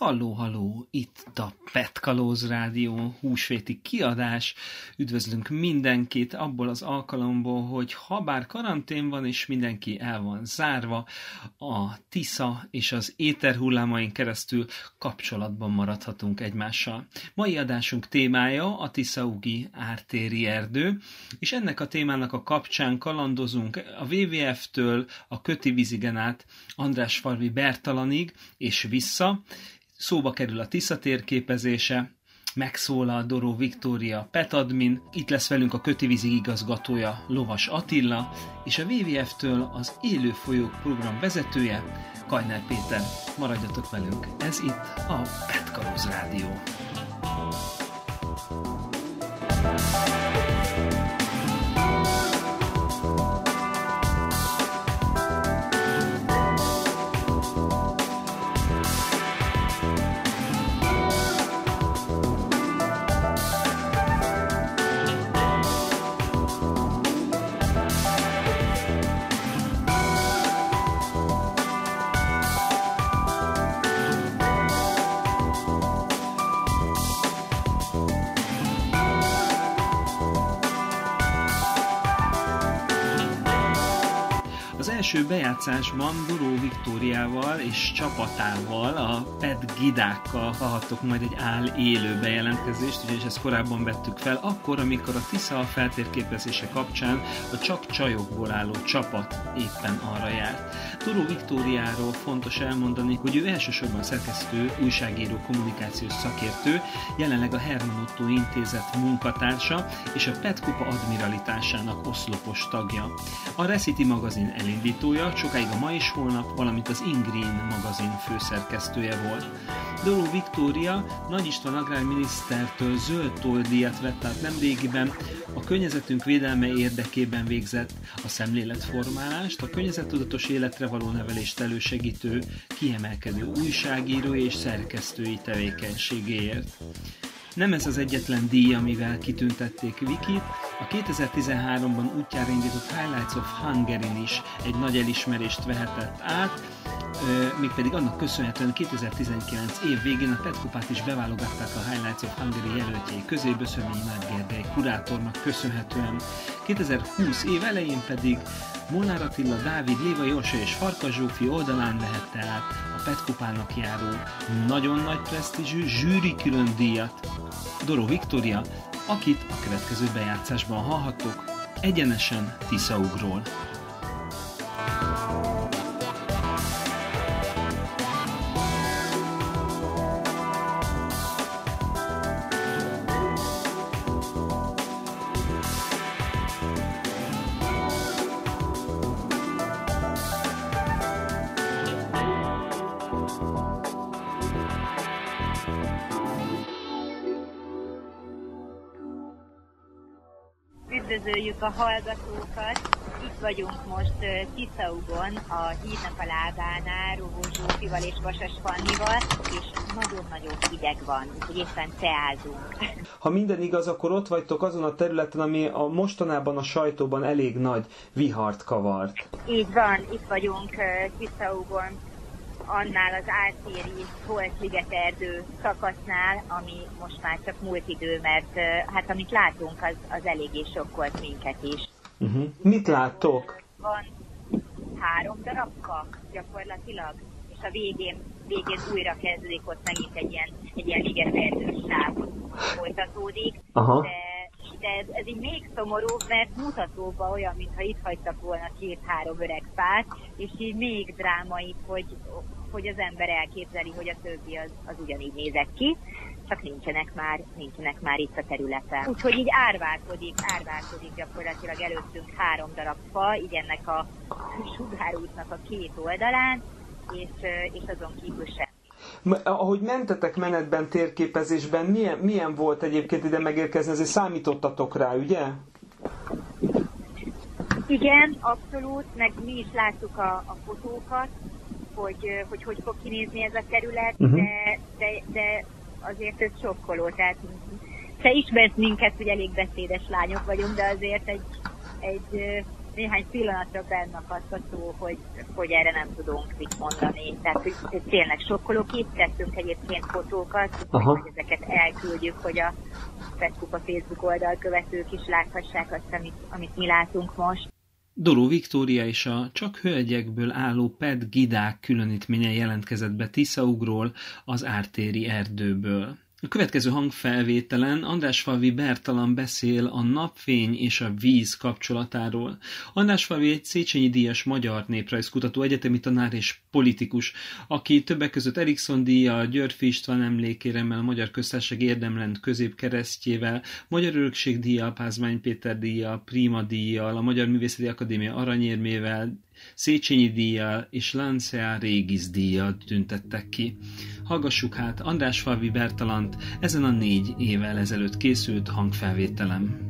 Halló, halló, itt a Pet Kalóz Rádió húsvéti kiadás. Üdvözlünk mindenkit abból az alkalomból, hogy ha bár karantén van és mindenki el van zárva, a Tisza és az éterhullámain keresztül kapcsolatban maradhatunk egymással. Mai adásunk témája a Tisza-Ugi ártéri erdő, és ennek a témának a kapcsán kalandozunk a WWF-től a Köti vízigen át András Farvi Bertalanig és vissza, Szóba kerül a Tisza térképezése, megszólal Doró Viktória Petadmin, itt lesz velünk a Kötivízi igazgatója Lovas Attila, és a WWF-től az Élő Folyók program vezetője Kajnál Péter. Maradjatok velünk, ez itt a Petkalóz Rádió. Első bejátszásban Doró Viktóriával és csapatával, a Pet Gidákkal hallhattok majd egy áll élő bejelentkezést, ugyanis ezt korábban vettük fel, akkor, amikor a Tisza feltérképezése kapcsán a csak csajokból álló csapat éppen arra járt. Doró Viktóriáról fontos elmondani, hogy ő elsősorban szerkesztő, újságíró, kommunikációs szakértő, jelenleg a Herman Otto intézet munkatársa és a Pet Kupa admiralitásának oszlopos tagja. A Recity magazin elindít alapítója, sokáig a Ma és Holnap, valamint az Ingreen magazin főszerkesztője volt. Doló Viktória Nagy István agrárminisztertől zöld toldíjat vett át nemrégiben, a környezetünk védelme érdekében végzett a szemléletformálást, a környezettudatos életre való nevelést elősegítő, kiemelkedő újságíró és szerkesztői tevékenységéért. Nem ez az egyetlen díj, amivel kitüntették Vikit, a 2013-ban útjára indított Highlights of Hungary is egy nagy elismerést vehetett át, mégpedig annak köszönhetően 2019 év végén a Petkupát is beválogatták a Highlights of Hungary jelöltjei közé Böszörményi Nagy Gergely kurátornak köszönhetően. 2020 év elején pedig Molnár Attila, Dávid, Léva Jósa és Farkas Zsófi oldalán vehette át a Petkupának járó nagyon nagy presztízsű zsűri külön díjat. Doró Viktória, akit a következő bejátszásban hallhattok, egyenesen Tiszaugról. Üdvözöljük a hallgatókat! Itt vagyunk most Tiszaugon, a hídnak a lábánál, Rovó Zsófival és Vasas Fannival, és nagyon-nagyon hideg van, úgyhogy éppen teázunk. Ha minden igaz, akkor ott vagytok azon a területen, ami a mostanában a sajtóban elég nagy vihart kavart. Így van, itt vagyunk Tiszaugon, annál az áltéri Holt-liget erdő szakasznál, ami most már csak múlt idő, mert hát amit látunk, az, az eléggé sokkolt minket is. Uh-huh. Mit láttok? Van három darab kak gyakorlatilag, és a végén, végén újra kezdődik ott megint egy ilyen, egy ilyen ligeterdős sáv folytatódik, Aha. de de ez, ez így még szomorúbb, mert mutatóban olyan, mintha itt hagytak volna két-három öreg fát, és így még drámai, hogy, hogy az ember elképzeli, hogy a többi az, az ugyanígy nézett ki, csak nincsenek már, nincsenek már itt a területen. Úgyhogy így árválkodik, árválkodik gyakorlatilag előttünk három darab fa, így ennek a sugárútnak a két oldalán, és, és azon kívül sem. Ahogy mentetek menetben, térképezésben, milyen, milyen volt egyébként ide megérkezni? Azért számítottatok rá, ugye? Igen, abszolút, meg mi is láttuk a, a fotókat, hogy, hogy hogy fog kinézni ez a terület, uh-huh. de, de, de azért ez sokkoló, tehát te ismersz minket, hogy elég beszédes lányok vagyunk, de azért egy, egy néhány pillanatra bennakadható, hogy, hogy erre nem tudunk mit mondani. Tehát, hogy tényleg sokkoló tettünk egyébként fotókat, Aha. hogy ezeket elküldjük, hogy a Facebook, a Facebook oldal követők is láthassák azt, amit, amit mi látunk most. Doró Viktória és a csak hölgyekből álló PET Gidák különítménye jelentkezett be Tiszaugról, az ártéri erdőből. A következő hangfelvételen Andrásfalvi Bertalan beszél a napfény és a víz kapcsolatáról. Andrásfalvi egy Széchenyi díjas magyar néprajzkutató, egyetemi tanár és politikus, aki többek között Erikson díjjal, Györfi István emlékéremmel, a Magyar Köztársaság érdemrend középkeresztjével, Magyar Örökség díjjal, Pázmány Péter díjjal, Prima díjjal, a Magyar Művészeti Akadémia aranyérmével, Széchenyi díjjal és Lancea Régis díjjal tüntettek ki. Hallgassuk hát András Falvi Bertalant ezen a négy évvel ezelőtt készült hangfelvételem.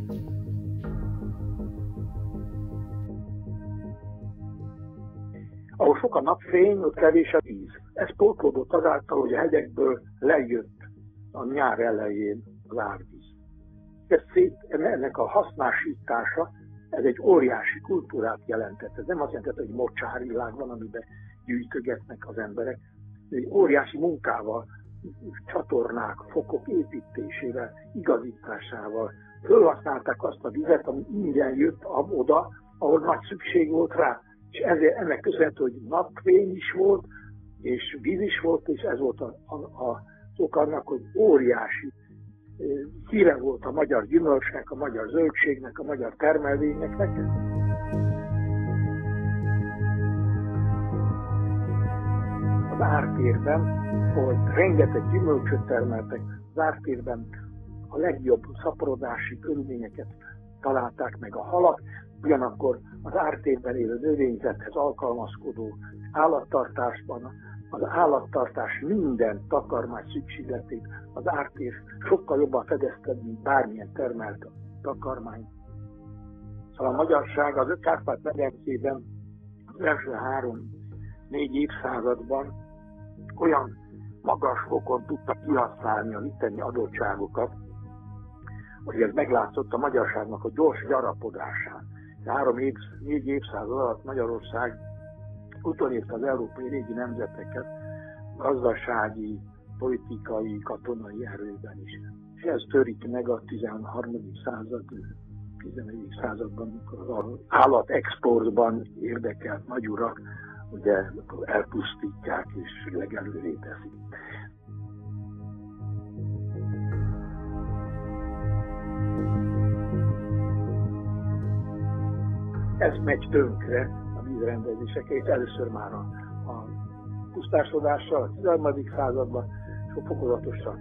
Ahol sok a napfény, ott kevés a víz. Ez pótlódott azáltal, hogy a hegyekből lejött a nyár elején az árvíz. Ez szép, ennek a hasznosítása ez egy óriási kultúrát jelentett. Ez nem azt jelentett, hogy mocsárvilág van, amiben gyűjtögetnek az emberek. Egy óriási munkával, csatornák, fokok építésével, igazításával fölhasználták azt a vizet, ami ingyen jött oda, ahol nagy szükség volt rá. És ezért ennek köszönhető, hogy napfény is volt, és víz is volt, és ez volt a, a, a, az ok annak, hogy óriási híre volt a magyar gyümölcsnek, a magyar zöldségnek, a magyar termelvényeknek. Az ártérben, rengeteg gyümölcsöt termeltek, az a legjobb szaporodási körülményeket találták meg a halak, ugyanakkor az ártérben élő növényzethez alkalmazkodó állattartásban az állattartás minden takarmány szükségletét az ártés sokkal jobban fedezte, mint bármilyen termelt takarmány. Szóval a magyarság az Kárpát-medencében az első három-négy évszázadban olyan magas fokon tudta kihasználni a itteni adottságokat, hogy ez meglátszott a magyarságnak a gyors gyarapodásán. Három év, négy évszázad alatt Magyarország utolérte az európai régi nemzeteket gazdasági, politikai, katonai erőben is. És ez törik meg a 13. század 11. században, amikor az állatexportban érdekelt nagyurak ugye elpusztítják és legelőré teszik. Ez megy tönkre, vízrendezésekkel, itt először már a, a pusztásodással, a 13. században, és fokozatosan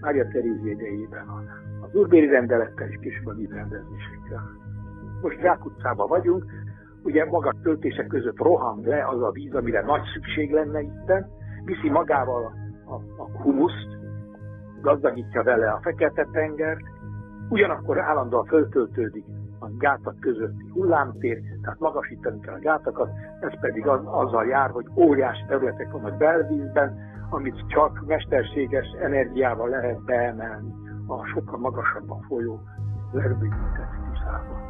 Mária Terézi idejében a, az urbéri rendelettel és később a vízrendezésekkel. Most Rák utcában vagyunk, ugye maga töltések között roham le az a víz, amire nagy szükség lenne itten, viszi magával a, a, a humuszt, gazdagítja vele a Fekete-tengert, ugyanakkor állandóan föltöltődik a gátak közötti hullámtér, tehát magasítani kell a gátakat, ez pedig az, azzal jár, hogy óriási területek vannak belvízben, amit csak mesterséges energiával lehet beemelni a sokkal magasabban folyó lerbűített tiszába.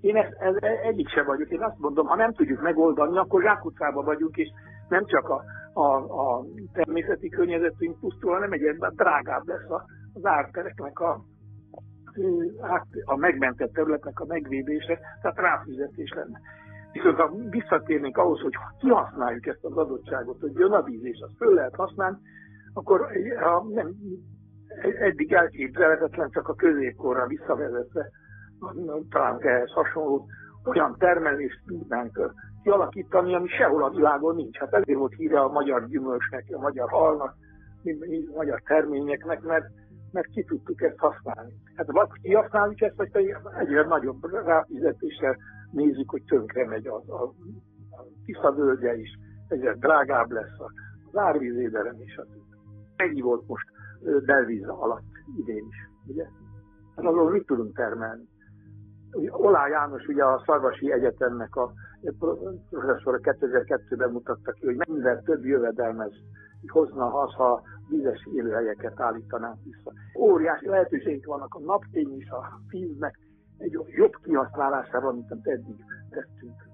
Én ezt, ez, egyik sem vagyok. Én azt mondom, ha nem tudjuk megoldani, akkor zsákutcában vagyunk, és nem csak a a, a természeti környezetünk pusztul, hanem egyébként drágább lesz az ártereknek a, a megmentett területnek a megvédése, tehát ráfizetés lenne. Viszont ha visszatérnénk ahhoz, hogy kihasználjuk ezt az adottságot, hogy jön a víz és azt föl lehet használni, akkor ha nem, eddig elképzelhetetlen csak a középkorra visszavezetve, talán ehhez hasonló, olyan termelést tudnánk kialakítani, ami sehol a világon nincs. Hát ezért volt híre a magyar gyümölcsnek, a magyar halnak, a magyar terményeknek, mert, mert ki tudtuk ezt használni. Hát vagy kihasználjuk ezt, vagy pedig egyre nagyobb ráfizetéssel nézzük, hogy tönkre megy az, a, a tiszavölgye is, egyre drágább lesz az árvízédelem és a többi. Ennyi volt most belvíz alatt idén is, ugye? Hát azon mit tudunk termelni? Olá János ugye a Szarvasi Egyetemnek a professzor 2002-ben mutatta ki, hogy mennyivel több jövedelmez hozna az, ha vizes élőhelyeket állítanánk vissza. Óriási lehetőségek vannak a napfény és a víznek egy jobb kihasználásában, mint amit eddig tettünk.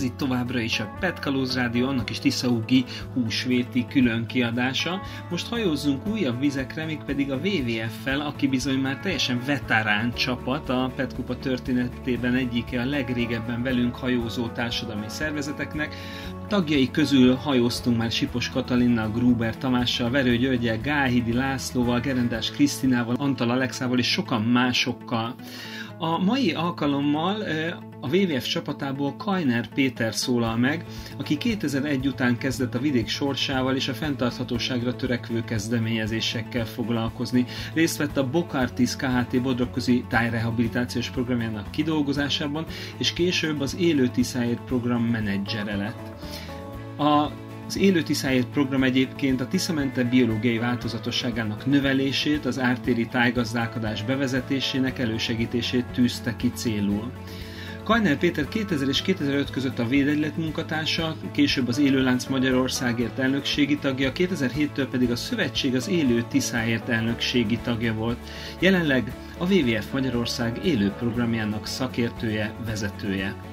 Ez itt továbbra is a Petkalóz Rádió, annak is Tiszaugi húsvéti külön kiadása. Most hajózzunk újabb vizekre, pedig a WWF-fel, aki bizony már teljesen veterán csapat, a Petkupa történetében egyike a legrégebben velünk hajózó társadalmi szervezeteknek. Tagjai közül hajóztunk már Sipos Katalinnal, Gruber Tamással, Verő Györgyel, Gáhidi Lászlóval, Gerendás Krisztinával, Antal Alexával és sokan másokkal. A mai alkalommal a WWF csapatából Kajner Péter szólal meg, aki 2001 után kezdett a vidék sorsával és a fenntarthatóságra törekvő kezdeményezésekkel foglalkozni. Részt vett a Bokartis KHT Bodrogközi tájrehabilitációs programjának kidolgozásában, és később az Élő Tiszáért program menedzsere lett. A az Élő Tiszáért program egyébként a Tiszamente biológiai változatosságának növelését, az ártéri tájgazdálkodás bevezetésének elősegítését tűzte ki célul. Kajner Péter 2000 és 2005 között a Védegylet munkatársa, később az Élőlánc Magyarországért elnökségi tagja, 2007-től pedig a Szövetség az Élő Tiszáért elnökségi tagja volt. Jelenleg a WWF Magyarország élő programjának szakértője, vezetője.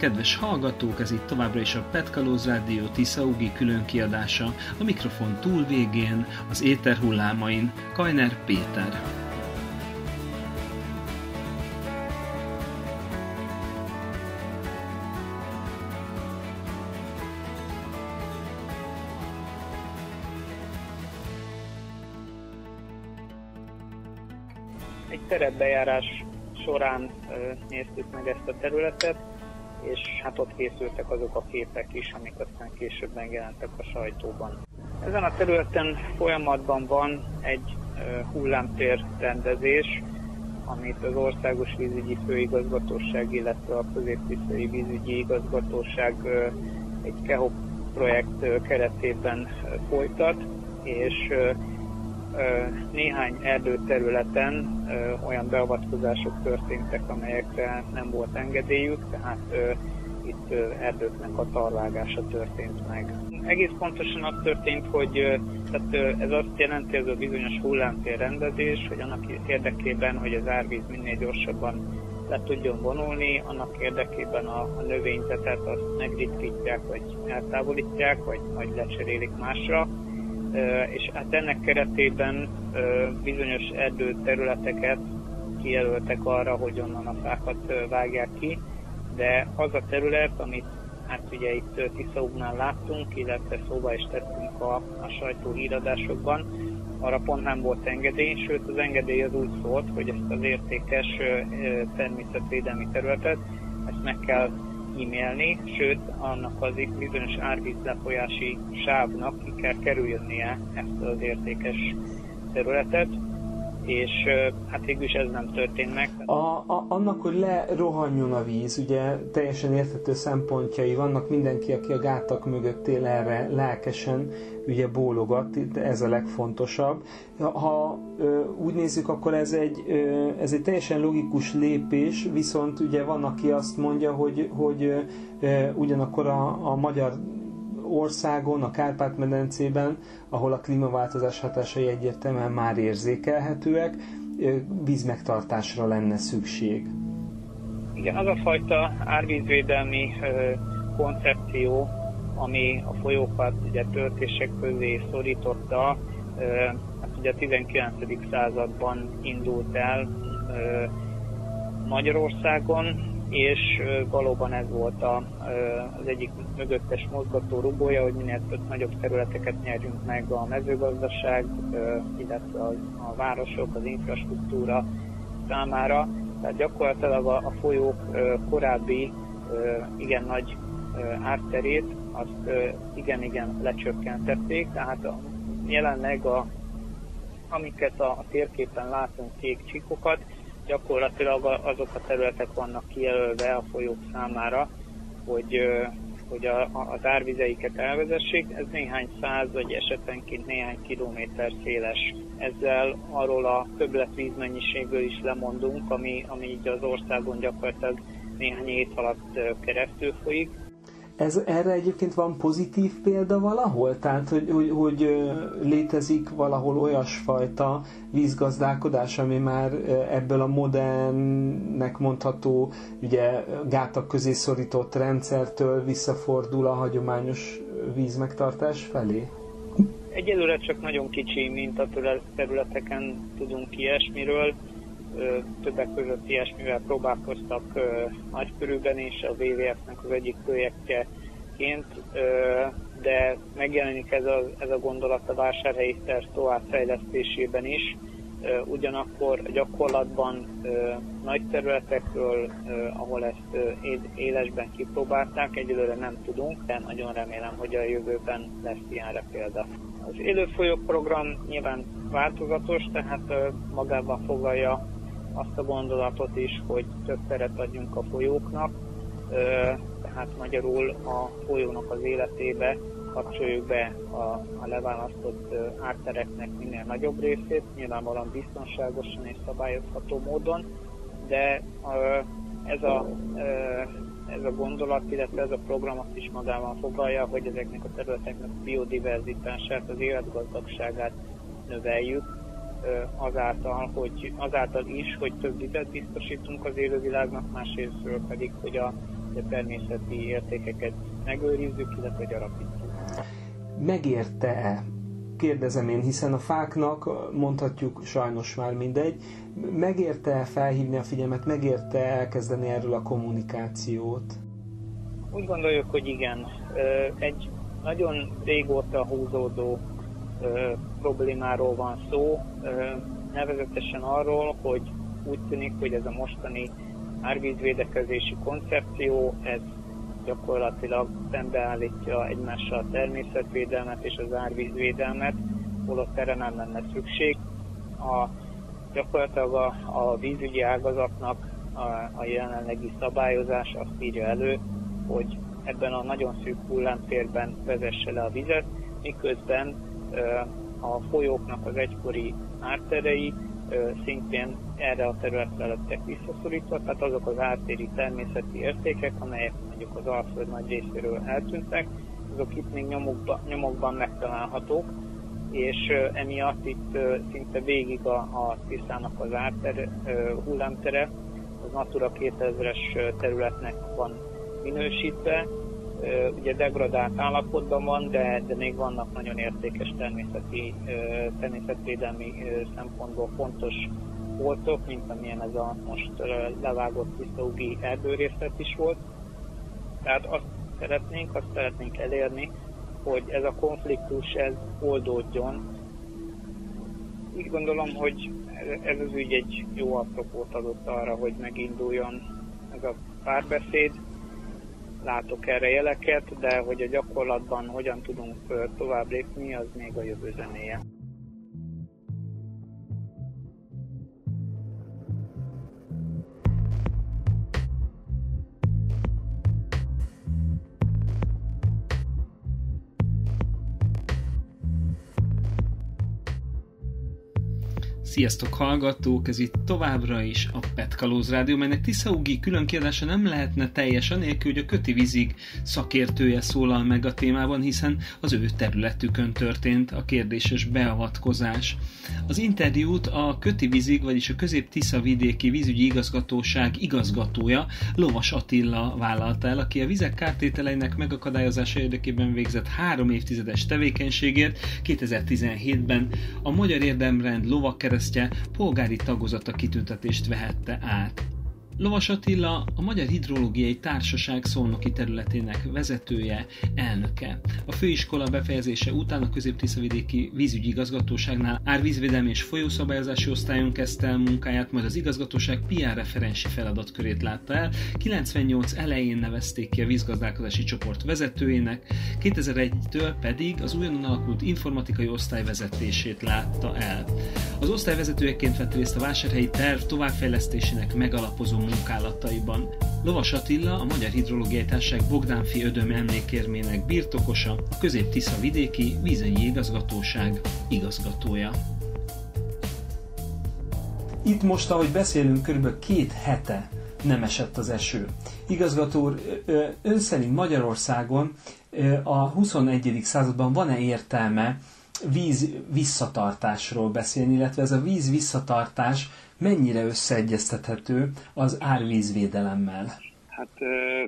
Kedves hallgatók, ez itt továbbra is a Petkalóz Rádió Tiszaugi külön kiadása, a mikrofon túl végén, az éter hullámain, Kajner Péter. Egy terepbejárás során néztük meg ezt a területet, és hát ott készültek azok a képek is, amik aztán később megjelentek a sajtóban. Ezen a területen folyamatban van egy hullámtér rendezés, amit az Országos Vízügyi Főigazgatóság, illetve a Közép-Tiszai Vízügyi Igazgatóság egy KEHO projekt keretében folytat, és néhány erdőterületen olyan beavatkozások történtek, amelyekre nem volt engedélyük, tehát itt erdőknek a tarvágása történt meg. Egész pontosan az történt, hogy tehát ez azt jelenti, ez a bizonyos hullámtér rendezés, hogy annak érdekében, hogy az árvíz minél gyorsabban le tudjon vonulni, annak érdekében a, a növényzetet azt megritkítják, vagy eltávolítják, vagy, vagy lecserélik másra és hát ennek keretében bizonyos erdő területeket kijelöltek arra, hogy onnan a fákat vágják ki, de az a terület, amit hát ugye itt Tiszaugnál láttunk, illetve szóba is tettünk a, a sajtó híradásokban, arra pont nem volt engedély, sőt az engedély az úgy szólt, hogy ezt az értékes természetvédelmi területet, ezt meg kell e sőt, annak az bizonyos árvízlefolyási sávnak ki kell kerülnie ezt az értékes területet, és hát végül is ez nem történt meg. A, a, annak, hogy lerohanjon a víz, ugye teljesen érthető szempontjai vannak, mindenki, aki a gátak mögött él erre lelkesen, ugye bólogat, ez a legfontosabb. Ha ö, úgy nézzük, akkor ez egy, ö, ez egy teljesen logikus lépés, viszont ugye van, aki azt mondja, hogy, hogy ö, ugyanakkor a, a magyar országon, a Kárpát-medencében, ahol a klímaváltozás hatásai egyértelműen már érzékelhetőek, vízmegtartásra lenne szükség. Igen, az a fajta árvízvédelmi koncepció, ami a folyókat ugye töltések közé szorította, hát ugye a 19. században indult el Magyarországon, és valóban ez volt a, az egyik mögöttes mozgató rugója, hogy minél több nagyobb területeket nyerjünk meg a mezőgazdaság, illetve a, a városok, az infrastruktúra számára. Tehát gyakorlatilag a, a folyók korábbi igen nagy árterét azt igen-igen lecsökkentették, tehát a, jelenleg a, amiket a, a térképen látunk kék csíkokat, gyakorlatilag azok a területek vannak kijelölve a folyók számára, hogy, hogy a, az árvizeiket elvezessék. Ez néhány száz, vagy esetenként néhány kilométer széles. Ezzel arról a többlet vízmennyiségből is lemondunk, ami, ami így az országon gyakorlatilag néhány év alatt keresztül folyik ez, erre egyébként van pozitív példa valahol? Tehát, hogy, hogy, hogy létezik valahol olyasfajta vízgazdálkodás, ami már ebből a modernnek mondható, ugye gátak közé szorított rendszertől visszafordul a hagyományos vízmegtartás felé? Egyelőre csak nagyon kicsi mint területeken tudunk ilyesmiről. Többek között ilyesmivel próbálkoztak nagykörülben is, a WWF-nek az egyik projektjeként, de megjelenik ez a, ez a gondolat a vásárhelyi terv továbbfejlesztésében is. Ugyanakkor gyakorlatban nagy területekről, ahol ezt élesben kipróbálták, egyelőre nem tudunk, de nagyon remélem, hogy a jövőben lesz ilyenre példa. Az élőfolyók program nyilván változatos, tehát magában foglalja azt a gondolatot is, hogy több teret adjunk a folyóknak, tehát magyarul a folyónak az életébe kapcsoljuk be a, a leválasztott ártereknek minél nagyobb részét, nyilvánvalóan biztonságosan és szabályozható módon, de ez a, ez a gondolat, illetve ez a program azt is magában foglalja, hogy ezeknek a területeknek a biodiverzitását, az életgazdagságát növeljük, azáltal, hogy, azáltal is, hogy több vizet biztosítunk az élővilágnak, másrésztről pedig, hogy a, a természeti értékeket megőrizzük, illetve gyarapítjuk. Megérte-e kérdezem én, hiszen a fáknak mondhatjuk sajnos már mindegy, megérte felhívni a figyelmet, megérte elkezdeni erről a kommunikációt? Úgy gondoljuk, hogy igen. Egy nagyon régóta húzódó problémáról van szó, nevezetesen arról, hogy úgy tűnik, hogy ez a mostani árvízvédekezési koncepció, ez gyakorlatilag szembeállítja egymással a természetvédelmet és az árvízvédelmet, holott erre nem lenne szükség. A, gyakorlatilag a, a vízügyi ágazatnak a, a jelenlegi szabályozás azt írja elő, hogy ebben a nagyon szűk hullámtérben vezesse le a vizet, miközben a folyóknak az egykori árterei szintén erre a területre lettek visszaszorítva, tehát azok az ártéri természeti értékek, amelyek mondjuk az Alföld nagy részéről eltűntek, azok itt még nyomokban, nyomokban megtalálhatók, és emiatt itt szinte végig a, a Tiszának az árter, hullámtere, az Natura 2000-es területnek van minősítve, ugye degradált állapotban van, de, de még vannak nagyon értékes természeti, természetvédelmi szempontból fontos voltok, mint amilyen ez a most levágott Tisztaugi erdőrészlet is volt. Tehát azt szeretnénk, azt szeretnénk elérni, hogy ez a konfliktus ez oldódjon. Úgy gondolom, hogy ez az ügy egy jó apropót adott arra, hogy meginduljon ez a párbeszéd, látok erre jeleket, de hogy a gyakorlatban hogyan tudunk tovább lépni, az még a jövő zenéje. Sziasztok hallgatók, ez itt továbbra is a Petkalóz Rádió, melynek Tiszaugi külön kiadása nem lehetne teljes anélkül, hogy a Köti Vizig szakértője szólal meg a témában, hiszen az ő területükön történt a kérdéses beavatkozás. Az interjút a Köti Vizig, vagyis a Közép-Tisza vidéki vízügyi igazgatóság igazgatója Lovas Attila vállalta el, aki a vizek kártételeinek megakadályozása érdekében végzett három évtizedes tevékenységért 2017-ben a Magyar Érdemrend lovakkereszt keresztje polgári tagozata kitüntetést vehette át. Lovas Attila a Magyar Hidrológiai Társaság szolnoki területének vezetője, elnöke. A főiskola befejezése után a Közép-Tiszavidéki vízügyi igazgatóságnál árvízvédelmi és folyószabályozási osztályon kezdte el munkáját, majd az igazgatóság PR referensi feladatkörét látta el. 98 elején nevezték ki a vízgazdálkodási csoport vezetőjének, 2001-től pedig az újonnan alakult informatikai osztály vezetését látta el. Az osztály vezetőjeként vett részt a vásárhelyi terv továbbfejlesztésének megalapozó munkálataiban. Lovas Attila, a Magyar Hidrológiai Társaság Bogdánfi Ödöm emlékérmének birtokosa, a Közép-Tisza vidéki vízügyi igazgatóság igazgatója. Itt most, ahogy beszélünk, kb. két hete nem esett az eső. Igazgató úr, ön szerint Magyarországon a 21. században van-e értelme víz visszatartásról beszélni, illetve ez a víz visszatartás mennyire összeegyeztethető az árvízvédelemmel? Hát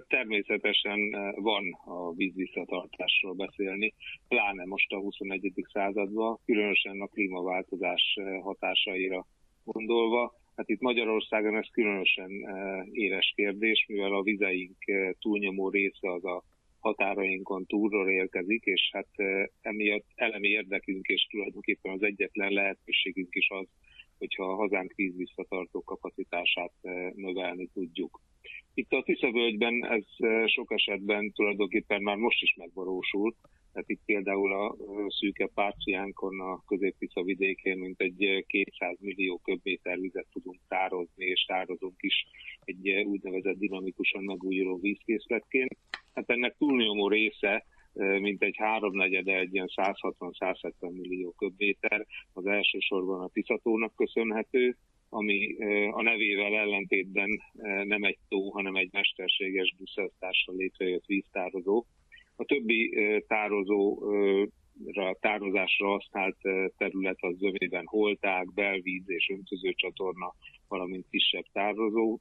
természetesen van a vízvisszatartásról beszélni, pláne most a 21. században, különösen a klímaváltozás hatásaira gondolva. Hát itt Magyarországon ez különösen éles kérdés, mivel a vizeink túlnyomó része az a határainkon túlról érkezik, és hát emiatt elemi érdekünk és tulajdonképpen az egyetlen lehetőségünk is az, hogyha a hazánk vízvisszatartó kapacitását növelni tudjuk. Itt a Tisza-völgyben ez sok esetben tulajdonképpen már most is megvalósul, tehát itt például a szűke párciánkon a közép vidékén mint egy 200 millió köbméter vizet tudunk tározni, és tározunk is egy úgynevezett dinamikusan megújuló vízkészletként. Hát ennek túlnyomó része mint egy háromnegyede, egy ilyen 160-170 millió köbméter, az elsősorban a Tiszatónak köszönhető, ami a nevével ellentétben nem egy tó, hanem egy mesterséges buszeltással létrejött víztározó. A többi tározó tározásra használt terület az zömében holták, belvíz és öntözőcsatorna, valamint kisebb tározók.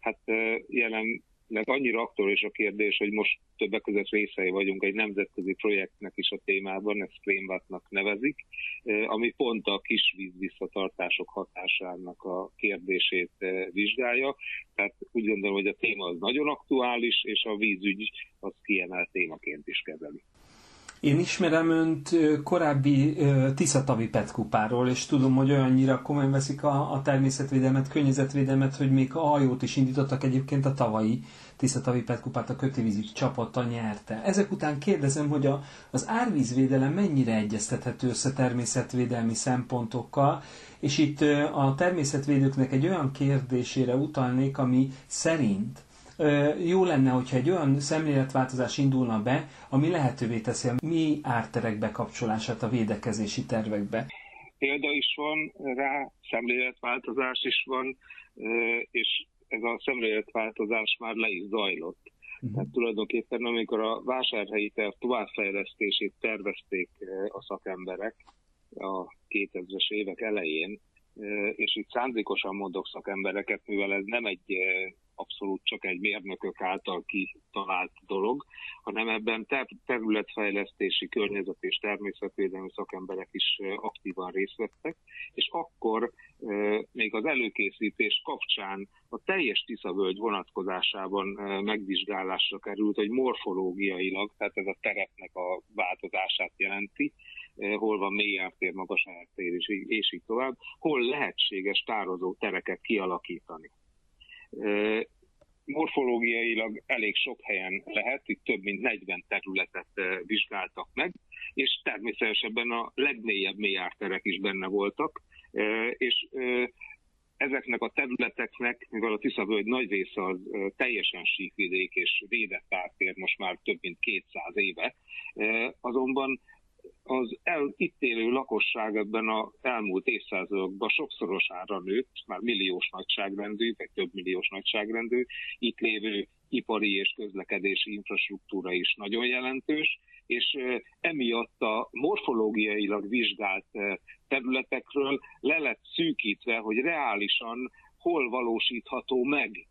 Hát jelen annyira aktuális a kérdés, hogy most többek között részei vagyunk egy nemzetközi projektnek is a témában, ezt Flamebatnak nevezik, ami pont a kisvíz visszatartások hatásának a kérdését vizsgálja. Tehát úgy gondolom, hogy a téma az nagyon aktuális, és a vízügy az kiemelt témaként is kezeli. Én ismerem önt korábbi Tiszatavi Petkupáról, és tudom, hogy olyannyira komolyan veszik a, a természetvédelmet, környezetvédelmet, hogy még a hajót is indítottak egyébként a tavalyi Tiszatavi Petkupát a kötévízi csapata nyerte. Ezek után kérdezem, hogy a, az árvízvédelem mennyire egyeztethető össze természetvédelmi szempontokkal, és itt a természetvédőknek egy olyan kérdésére utalnék, ami szerint jó lenne, hogyha egy olyan szemléletváltozás indulna be, ami lehetővé teszi a mi árterek bekapcsolását a védekezési tervekbe. Példa is van rá, szemléletváltozás is van, és ez a szemléletváltozás már le is zajlott. Uh-huh. Tehát tulajdonképpen amikor a vásárhelyi terv továbbfejlesztését tervezték a szakemberek a 2000-es évek elején, és itt szándékosan mondok szakembereket, mivel ez nem egy abszolút csak egy mérnökök által kitalált dolog, hanem ebben ter- területfejlesztési, környezet és természetvédelmi szakemberek is aktívan részt vettek, és akkor még az előkészítés kapcsán a teljes Tiszavölgy vonatkozásában megvizsgálásra került, hogy morfológiailag, tehát ez a terepnek a változását jelenti, hol van mély ártér, magas ártér, és, és így tovább, hol lehetséges tározó tereket kialakítani morfológiailag elég sok helyen lehet, itt több mint 40 területet vizsgáltak meg, és természetesen a legmélyebb mélyárterek is benne voltak, és ezeknek a területeknek, mivel a Tiszavölgy nagy része az teljesen síkvidék és védett ártér most már több mint 200 éve, azonban az el, itt élő lakosság ebben az elmúlt évszázadokban sokszorosára nőtt, már milliós nagyságrendű, vagy több milliós nagyságrendű, itt lévő ipari és közlekedési infrastruktúra is nagyon jelentős, és emiatt a morfológiailag vizsgált területekről le lett szűkítve, hogy reálisan hol valósítható meg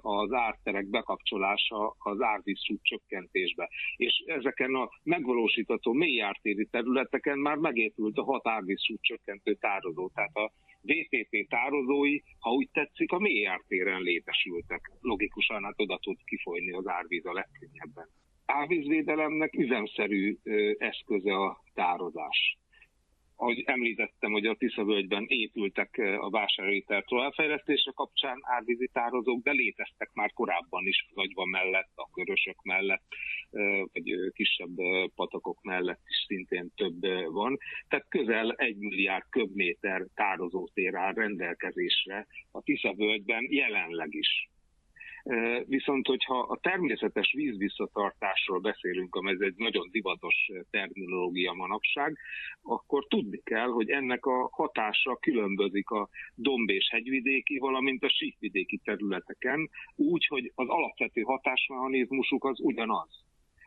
az árterek bekapcsolása az árvízsúk csökkentésbe. És ezeken a megvalósítható mély ártéri területeken már megépült a hat árvízsúk csökkentő tározó. Tehát a VTT tározói, ha úgy tetszik, a mély ártéren létesültek. Logikusan hát oda tud kifolyni az árvíz a legkönnyebben. Árvízvédelemnek üzemszerű eszköze a tározás ahogy említettem, hogy a Tiszavölgyben épültek a vásárlóiter továbbfejlesztése kapcsán árvízi de léteztek már korábban is Nagyban mellett, a Körösök mellett, vagy kisebb patakok mellett is szintén több van. Tehát közel egy milliárd köbméter tározótér áll rendelkezésre a Tiszavölgyben jelenleg is. Viszont, hogyha a természetes vízvisszatartásról beszélünk, ez egy nagyon divatos terminológia manapság, akkor tudni kell, hogy ennek a hatása különbözik a domb- és hegyvidéki, valamint a síkvidéki területeken, úgy, hogy az alapvető hatásmechanizmusuk az ugyanaz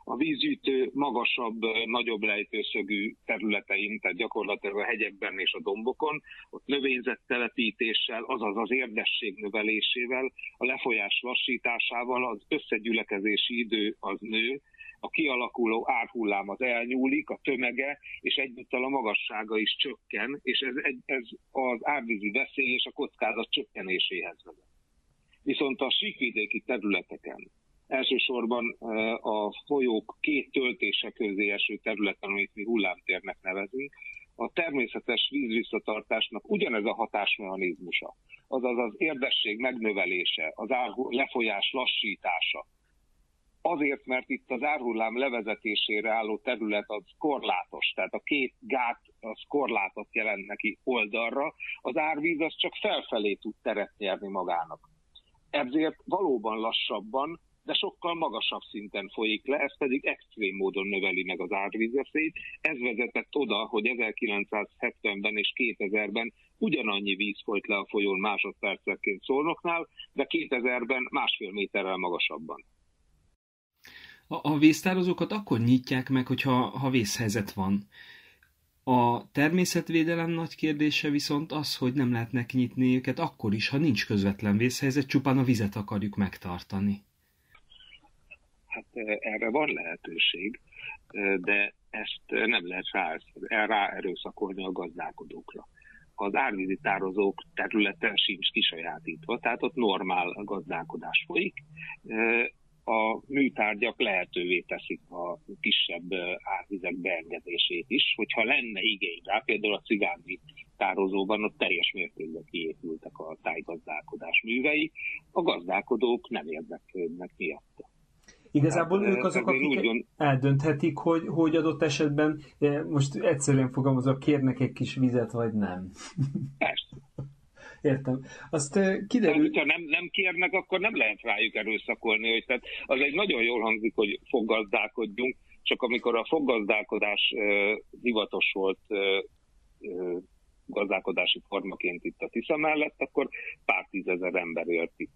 a vízgyűjtő magasabb, nagyobb lejtőszögű területein, tehát gyakorlatilag a hegyekben és a dombokon, ott növényzet telepítéssel, azaz az érdesség növelésével, a lefolyás lassításával az összegyülekezési idő az nő, a kialakuló árhullám az elnyúlik, a tömege, és egyúttal a magassága is csökken, és ez, ez az árvízi veszély és a kockázat csökkenéséhez vezet. Viszont a síkvidéki területeken, Elsősorban a folyók két töltése közé eső területen, amit mi hullámtérnek nevezünk, a természetes vízvisszatartásnak ugyanez a hatásmechanizmusa, azaz az érdesség megnövelése, az lefolyás lassítása. Azért, mert itt az árhullám levezetésére álló terület az korlátos, tehát a két gát az korlátot jelent neki oldalra, az árvíz az csak felfelé tud teret nyerni magának. Ezért valóban lassabban, de sokkal magasabb szinten folyik le, ez pedig extrém módon növeli meg az árvízveszélyt. Ez vezetett oda, hogy 1970-ben és 2000-ben ugyanannyi víz folyt le a folyón másodperceként Szolnoknál, de 2000-ben másfél méterrel magasabban. A, a akkor nyitják meg, hogyha ha vészhelyzet van. A természetvédelem nagy kérdése viszont az, hogy nem lehetnek nyitni őket akkor is, ha nincs közvetlen vészhelyzet, csupán a vizet akarjuk megtartani hát erre van lehetőség, de ezt nem lehet rá, rá erőszakolni a gazdálkodókra. Az árvízi tározók területe sincs kisajátítva, tehát ott normál gazdálkodás folyik. A műtárgyak lehetővé teszik a kisebb árvizek beengedését is, hogyha lenne igény rá, például a cigányi tározóban ott teljes mértékben kiépültek a tájgazdálkodás művei, a gazdálkodók nem érdeklődnek miatta. Igazából hát, ők azok, akik úgy eldönthetik, hogy, hogy adott esetben, eh, most egyszerűen fogalmazok, kérnek egy kis vizet, vagy nem. Persze. Értem. Azt uh, kiderül... Ha nem, nem kérnek, akkor nem lehet rájuk erőszakolni. Hogy, tehát az egy nagyon jól hangzik, hogy foggazdálkodjunk, csak amikor a foggazdálkodás uh, hivatos volt uh, uh, gazdálkodási formaként itt a Tisza mellett, akkor pár tízezer ember élt itt.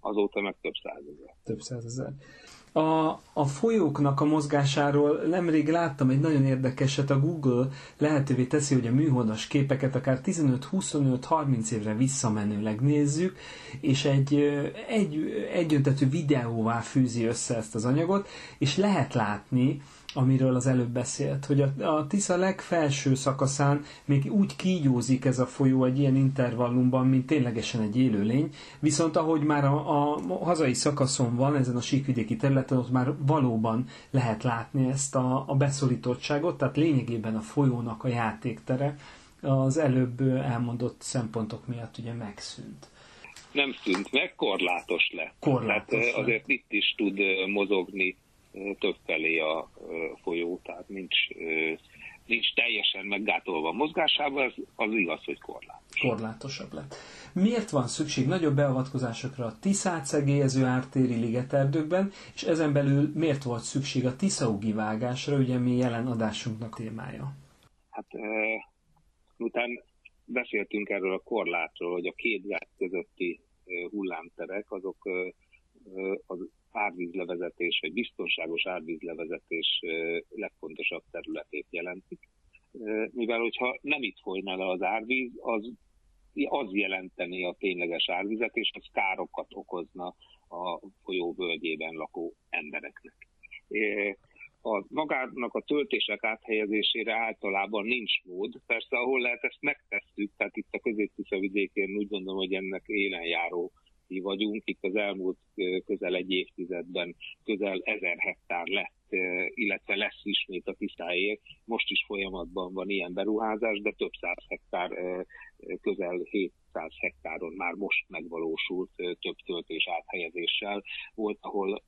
Azóta meg több százezer. Több százezer. A, a folyóknak a mozgásáról nemrég láttam egy nagyon érdekeset, a Google lehetővé teszi, hogy a műholdas képeket akár 15-25-30 évre visszamenőleg nézzük, és egy, egy egyöntetű videóvá fűzi össze ezt az anyagot, és lehet látni, amiről az előbb beszélt, hogy a, a Tisza legfelső szakaszán még úgy kígyózik ez a folyó egy ilyen intervallumban, mint ténylegesen egy élőlény, viszont ahogy már a, a hazai szakaszon van, ezen a síkvidéki területen, ott már valóban lehet látni ezt a, a beszorítottságot, tehát lényegében a folyónak a játéktere az előbb elmondott szempontok miatt ugye megszűnt nem szűnt meg, korlátos le. Korlátos Tehát le. azért itt is tud mozogni többfelé a folyó, tehát nincs, nincs teljesen meggátolva a mozgásában, ez az igaz, hogy korlátos. Korlátosabb lett. Miért van szükség nagyobb beavatkozásokra a Tiszát szegélyező ártéri ligeterdőkben, és ezen belül miért volt szükség a Tiszaugi vágásra, ugye mi jelen adásunknak témája? Hát utána beszéltünk erről a korlátról, hogy a két gát közötti hullámterek, azok az árvízlevezetés, vagy biztonságos árvízlevezetés legfontosabb területét jelentik. Mivel, hogyha nem itt folyna le az árvíz, az az jelenteni a tényleges árvizet, és az károkat okozna a folyó völgyében lakó embereknek. A magának a töltések áthelyezésére általában nincs mód. Persze, ahol lehet, ezt megtesszük, tehát itt a közép vidékén úgy gondolom, hogy ennek élen járó vagyunk. Itt az elmúlt közel egy évtizedben közel ezer hektár lett illetve lesz ismét a Tiszáért. Most is folyamatban van ilyen beruházás, de több száz hektár, közel 700 hektáron már most megvalósult több töltés áthelyezéssel. Volt, ahol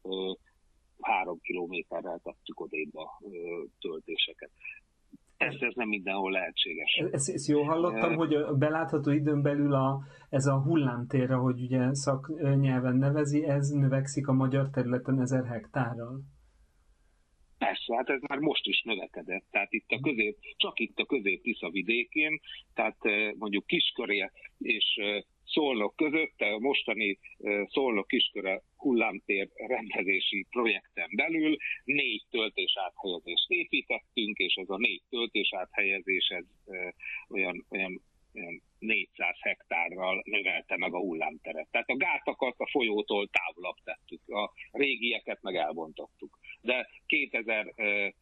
három kilométerrel tettük odébb a töltéseket. Ez, ez nem mindenhol lehetséges. Ezt, ezt jól hallottam, hogy a belátható időn belül a, ez a hullámtér, hogy ugye szaknyelven nevezi, ez növekszik a magyar területen ezer hektárral? Persze, hát ez már most is növekedett. Tehát itt a közép, csak itt a közép Tisza vidékén, tehát mondjuk Kiskörje és Szolnok között, a mostani Szolnok Kisköre hullámtér rendezési projekten belül négy töltés áthelyezést építettünk, és ez a négy töltés áthelyezés ez olyan, olyan, olyan 400 hektárral növelte meg a hullámteret. Tehát a gátakat a folyótól távolabb tettük, a régieket meg elbontottuk. De 2010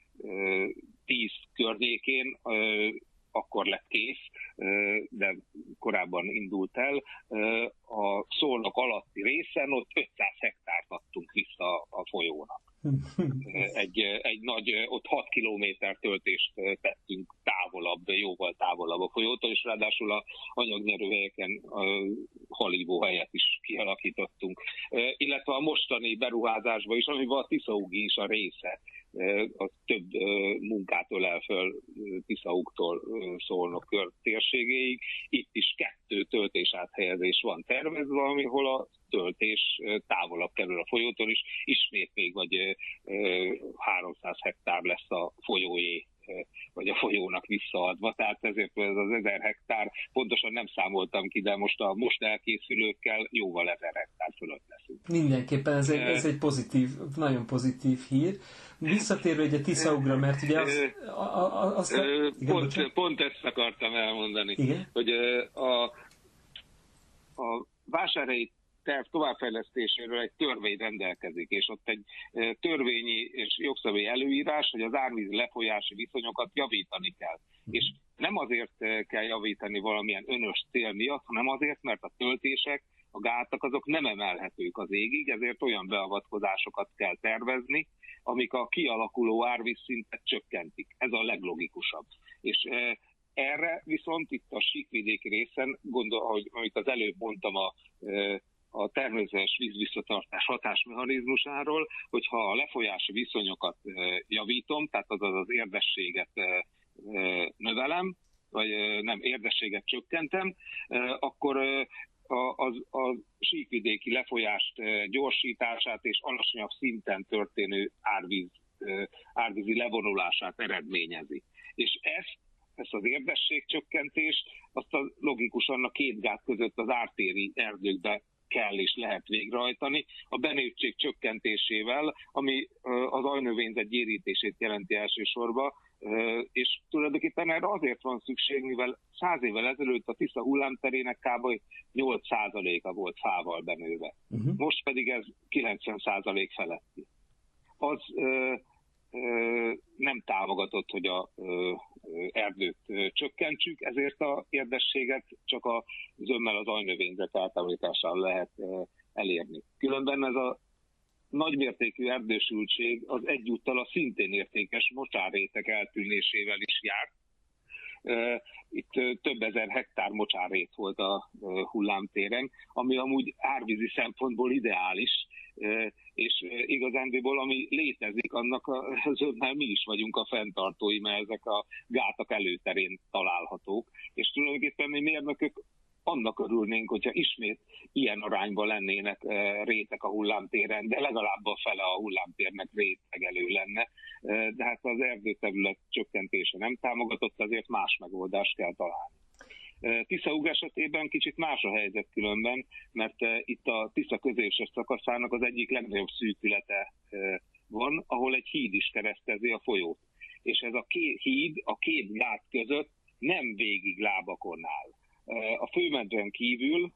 környékén akkor lett kész, de korábban indult el. A szólnak alatti részen ott 500 hektárt adtunk vissza a folyónak. Egy, egy nagy, ott 6 kilométer töltést tettünk távolabb, jóval távolabb a folyótól, és ráadásul a anyagnyerőhelyeken a halívó helyet is kialakítottunk. Illetve a mostani beruházásban is, amivel a Tiszaugi is a része, az több munkát ölel föl Tiszauktól szólnak kör térségéig. Itt is kettő töltés áthelyezés van tervezve, amihol a töltés távolabb kerül a folyótól is, ismét még vagy 300 hektár lesz a folyóé vagy a folyónak visszaadva, tehát ezért ez az ezer hektár, pontosan nem számoltam ki, de most a most elkészülőkkel jóval ezer hektár fölött leszünk. Mindenképpen ez egy, ez egy pozitív, nagyon pozitív hír. Visszatérve egy a Tiszaugra, mert ugye az, a, a, azt... Igen, pont, pont ezt akartam elmondani, igen? hogy a, a vásárhelyi terv továbbfejlesztéséről egy törvény rendelkezik, és ott egy törvényi és jogszabályi előírás, hogy az árvíz lefolyási viszonyokat javítani kell. És nem azért kell javítani valamilyen önös cél miatt, hanem azért, mert a töltések, a gátak azok nem emelhetők az égig, ezért olyan beavatkozásokat kell tervezni, amik a kialakuló árvízszintet csökkentik. Ez a leglogikusabb. És erre viszont itt a síkvidéki részen, gondol, ahogy, amit az előbb mondtam a a természetes vízvisszatartás hatásmechanizmusáról, hogyha a lefolyási viszonyokat javítom, tehát azaz az érdességet növelem, vagy nem érdességet csökkentem, akkor a, a, a síkvidéki lefolyást gyorsítását és alacsonyabb szinten történő árvíz, árvízi levonulását eredményezi. És ezt ezt az érdességcsökkentést, azt a logikusan a két gát között az ártéri erdőkbe kell és lehet végrehajtani, a benőtség csökkentésével, ami az ajnövényzet gyérítését jelenti elsősorban, és tulajdonképpen erre azért van szükség, mivel száz évvel ezelőtt a Tisza hullámterének kb. 8%-a volt fával benőve. Uh-huh. Most pedig ez 90% feletti. Az nem támogatott, hogy a erdőt csökkentsük, ezért a érdességet csak a zömmel az ajnövényzet eltávolítással lehet elérni. Különben ez a nagymértékű erdősültség az egyúttal a szintén értékes mocsárrétek eltűnésével is járt. Itt több ezer hektár mocsárrét volt a hullámtéren, ami amúgy árvízi szempontból ideális, és igazándiból ami létezik, annak az önnel mi is vagyunk a fenntartói, mert ezek a gátak előterén találhatók, és tulajdonképpen mi mérnökök annak örülnénk, hogyha ismét ilyen arányban lennének rétek a hullámtéren, de legalább a fele a hullámtérnek rétegelő lenne. De hát az erdőterület csökkentése nem támogatott, ezért más megoldást kell találni. Tiszaug esetében kicsit más a helyzet különben, mert itt a Tisza középső szakaszának az egyik legnagyobb szűkülete van, ahol egy híd is keresztezi a folyót. És ez a két híd a két gát között nem végig lábakon áll. A főmedren kívül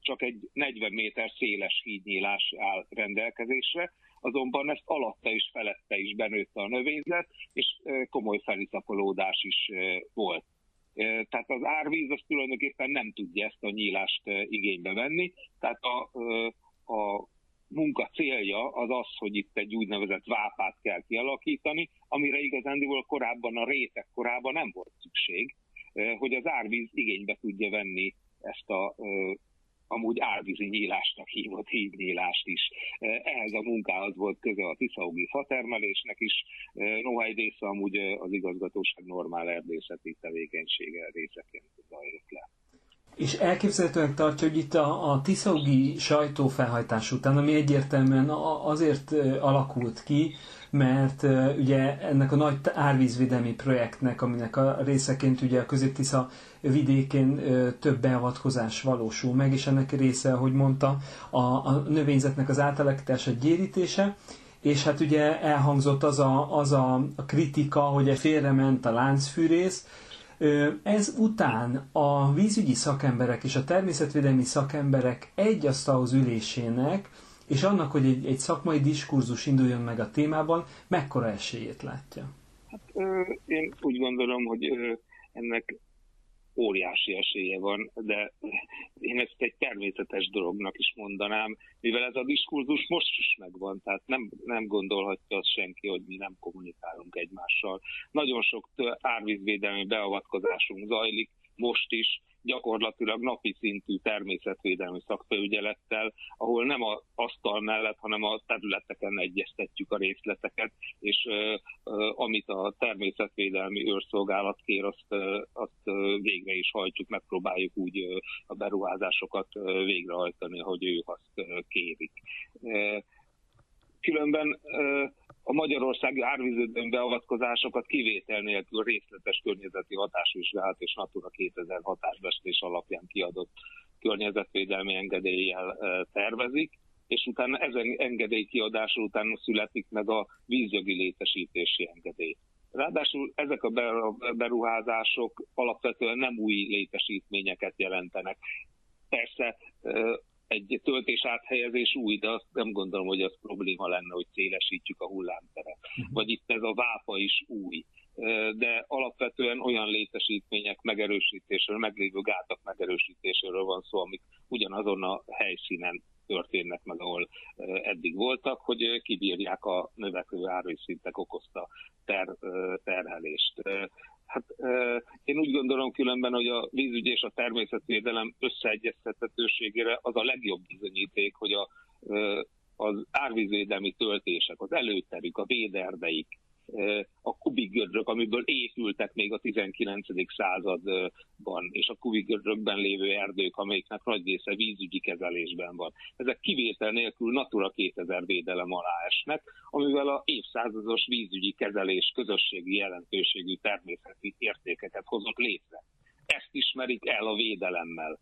csak egy 40 méter széles hídnyílás áll rendelkezésre, azonban ezt alatta és felette is benőtte a növényzet, és komoly feliszapolódás is volt. Tehát az árvíz az tulajdonképpen nem tudja ezt a nyílást igénybe venni, tehát a, a munka célja az az, hogy itt egy úgynevezett vápát kell kialakítani, amire igazándiból korábban a rétek korában nem volt szükség, hogy az árvíz igénybe tudja venni ezt a amúgy árvízi nyílásnak hívott hídnyílást is. Ehhez a munkához volt köze a Tiszaugi fatermelésnek is, noha egy része amúgy az igazgatóság normál erdészeti tevékenysége részeként zajlott le. És elképzelhetően tartja, hogy itt a, a Tiszaugi sajtófelhajtás után, ami egyértelműen azért alakult ki, mert ugye ennek a nagy árvízvédelmi projektnek, aminek a részeként ugye a közép-tisza vidékén több beavatkozás valósul meg, és ennek része, ahogy mondta, a, a növényzetnek az átalakítása, gyérítése, és hát ugye elhangzott az a, az a, a kritika, hogy félrement a láncfűrész, ez után a vízügyi szakemberek és a természetvédelmi szakemberek egy asztalhoz ülésének és annak, hogy egy, egy szakmai diskurzus induljon meg a témában, mekkora esélyét látja? Hát, én úgy gondolom, hogy ennek óriási esélye van, de én ezt egy természetes dolognak is mondanám, mivel ez a diskurzus most is megvan, tehát nem, nem gondolhatja azt senki, hogy mi nem kommunikálunk egymással. Nagyon sok árvízvédelmi beavatkozásunk zajlik, most is, gyakorlatilag napi szintű természetvédelmi szakfelügyelettel, ahol nem a asztal mellett, hanem a területeken egyeztetjük a részleteket, és amit a természetvédelmi őrszolgálat kér, azt, azt végre is hajtjuk, megpróbáljuk úgy a beruházásokat végrehajtani, hogy ők azt kérik. Különben a magyarországi árvíződőn beavatkozásokat kivétel nélkül részletes környezeti hatásvizsgálat és Natura 2000 hatásbestés alapján kiadott környezetvédelmi engedéllyel tervezik, és utána ezen engedély kiadása után születik meg a vízjogi létesítési engedély. Ráadásul ezek a beruházások alapvetően nem új létesítményeket jelentenek. Persze egy töltés áthelyezés új, de azt nem gondolom, hogy az probléma lenne, hogy szélesítjük a hullámteret. Mhm. Vagy itt ez a vápa is új. De alapvetően olyan létesítmények megerősítéséről, meglévő gátak megerősítéséről van szó, amik ugyanazon a helyszínen történnek meg, ahol eddig voltak, hogy kibírják a növekvő árvízszintek okozta ter, terhelést. Hát én úgy gondolom különben, hogy a vízügy és a természetvédelem összeegyeztethetőségére az a legjobb bizonyíték, hogy a, az árvízvédelmi töltések, az előterük, a véderdeik, a kubikgödrök, amiből épültek még a 19. században, és a kubikgödrökben lévő erdők, amelyiknek nagy része vízügyi kezelésben van. Ezek kivétel nélkül Natura 2000 védelem alá esnek, amivel a évszázados vízügyi kezelés közösségi jelentőségű természeti értékeket hozott létre. Ezt ismerik el a védelemmel.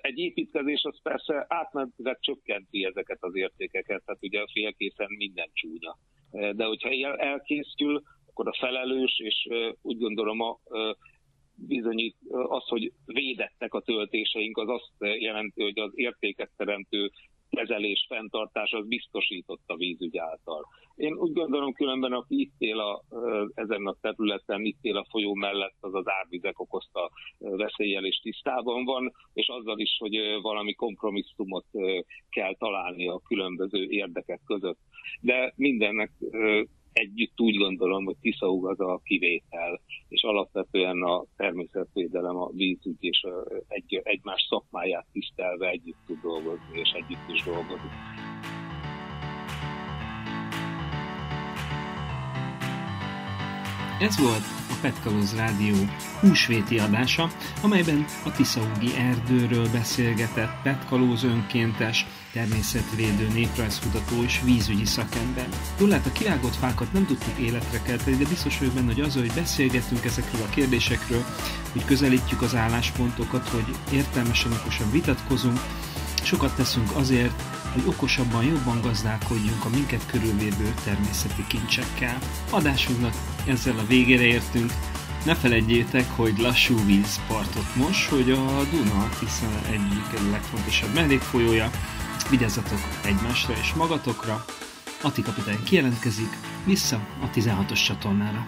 Egy építkezés az persze átmenetileg csökkenti ezeket az értékeket, tehát ugye félkészen minden csúnya. De hogyha elkészül, akkor a felelős, és úgy gondolom a bizonyít az, hogy védettek a töltéseink, az azt jelenti, hogy az értéket teremtő kezelés, fenntartás az biztosított a vízügy által. Én úgy gondolom különben, aki itt él a, ezen a területen, itt él a folyó mellett, az az árvizek okozta veszélyel és tisztában van, és azzal is, hogy valami kompromisszumot kell találni a különböző érdekek között. De mindennek együtt úgy gondolom, hogy Tiszaug az a kivétel, és alapvetően a természetvédelem, a vízügy és egy, egymás szakmáját tisztelve együtt tud dolgozni, és együtt is dolgozik. Ez volt a Petkalóz Rádió húsvéti adása, amelyben a Tiszaugi erdőről beszélgetett Petkalóz önkéntes, természetvédő, néprajzkutató és vízügyi szakember. Lehet, a kirágott fákat nem tudtuk életre kelteni, de biztos vagyok benne, hogy az, hogy beszélgetünk ezekről a kérdésekről, hogy közelítjük az álláspontokat, hogy értelmesen, okosan vitatkozunk, sokat teszünk azért, hogy okosabban, jobban gazdálkodjunk a minket körülvévő természeti kincsekkel. Adásunknak ezzel a végére értünk. Ne felejtjétek, hogy lassú víz partot most, hogy a Duna hiszen egyik legfontosabb mellékfolyója. Vigyázzatok egymásra és magatokra. Ati kapitány kijelentkezik, vissza a 16-os csatornára.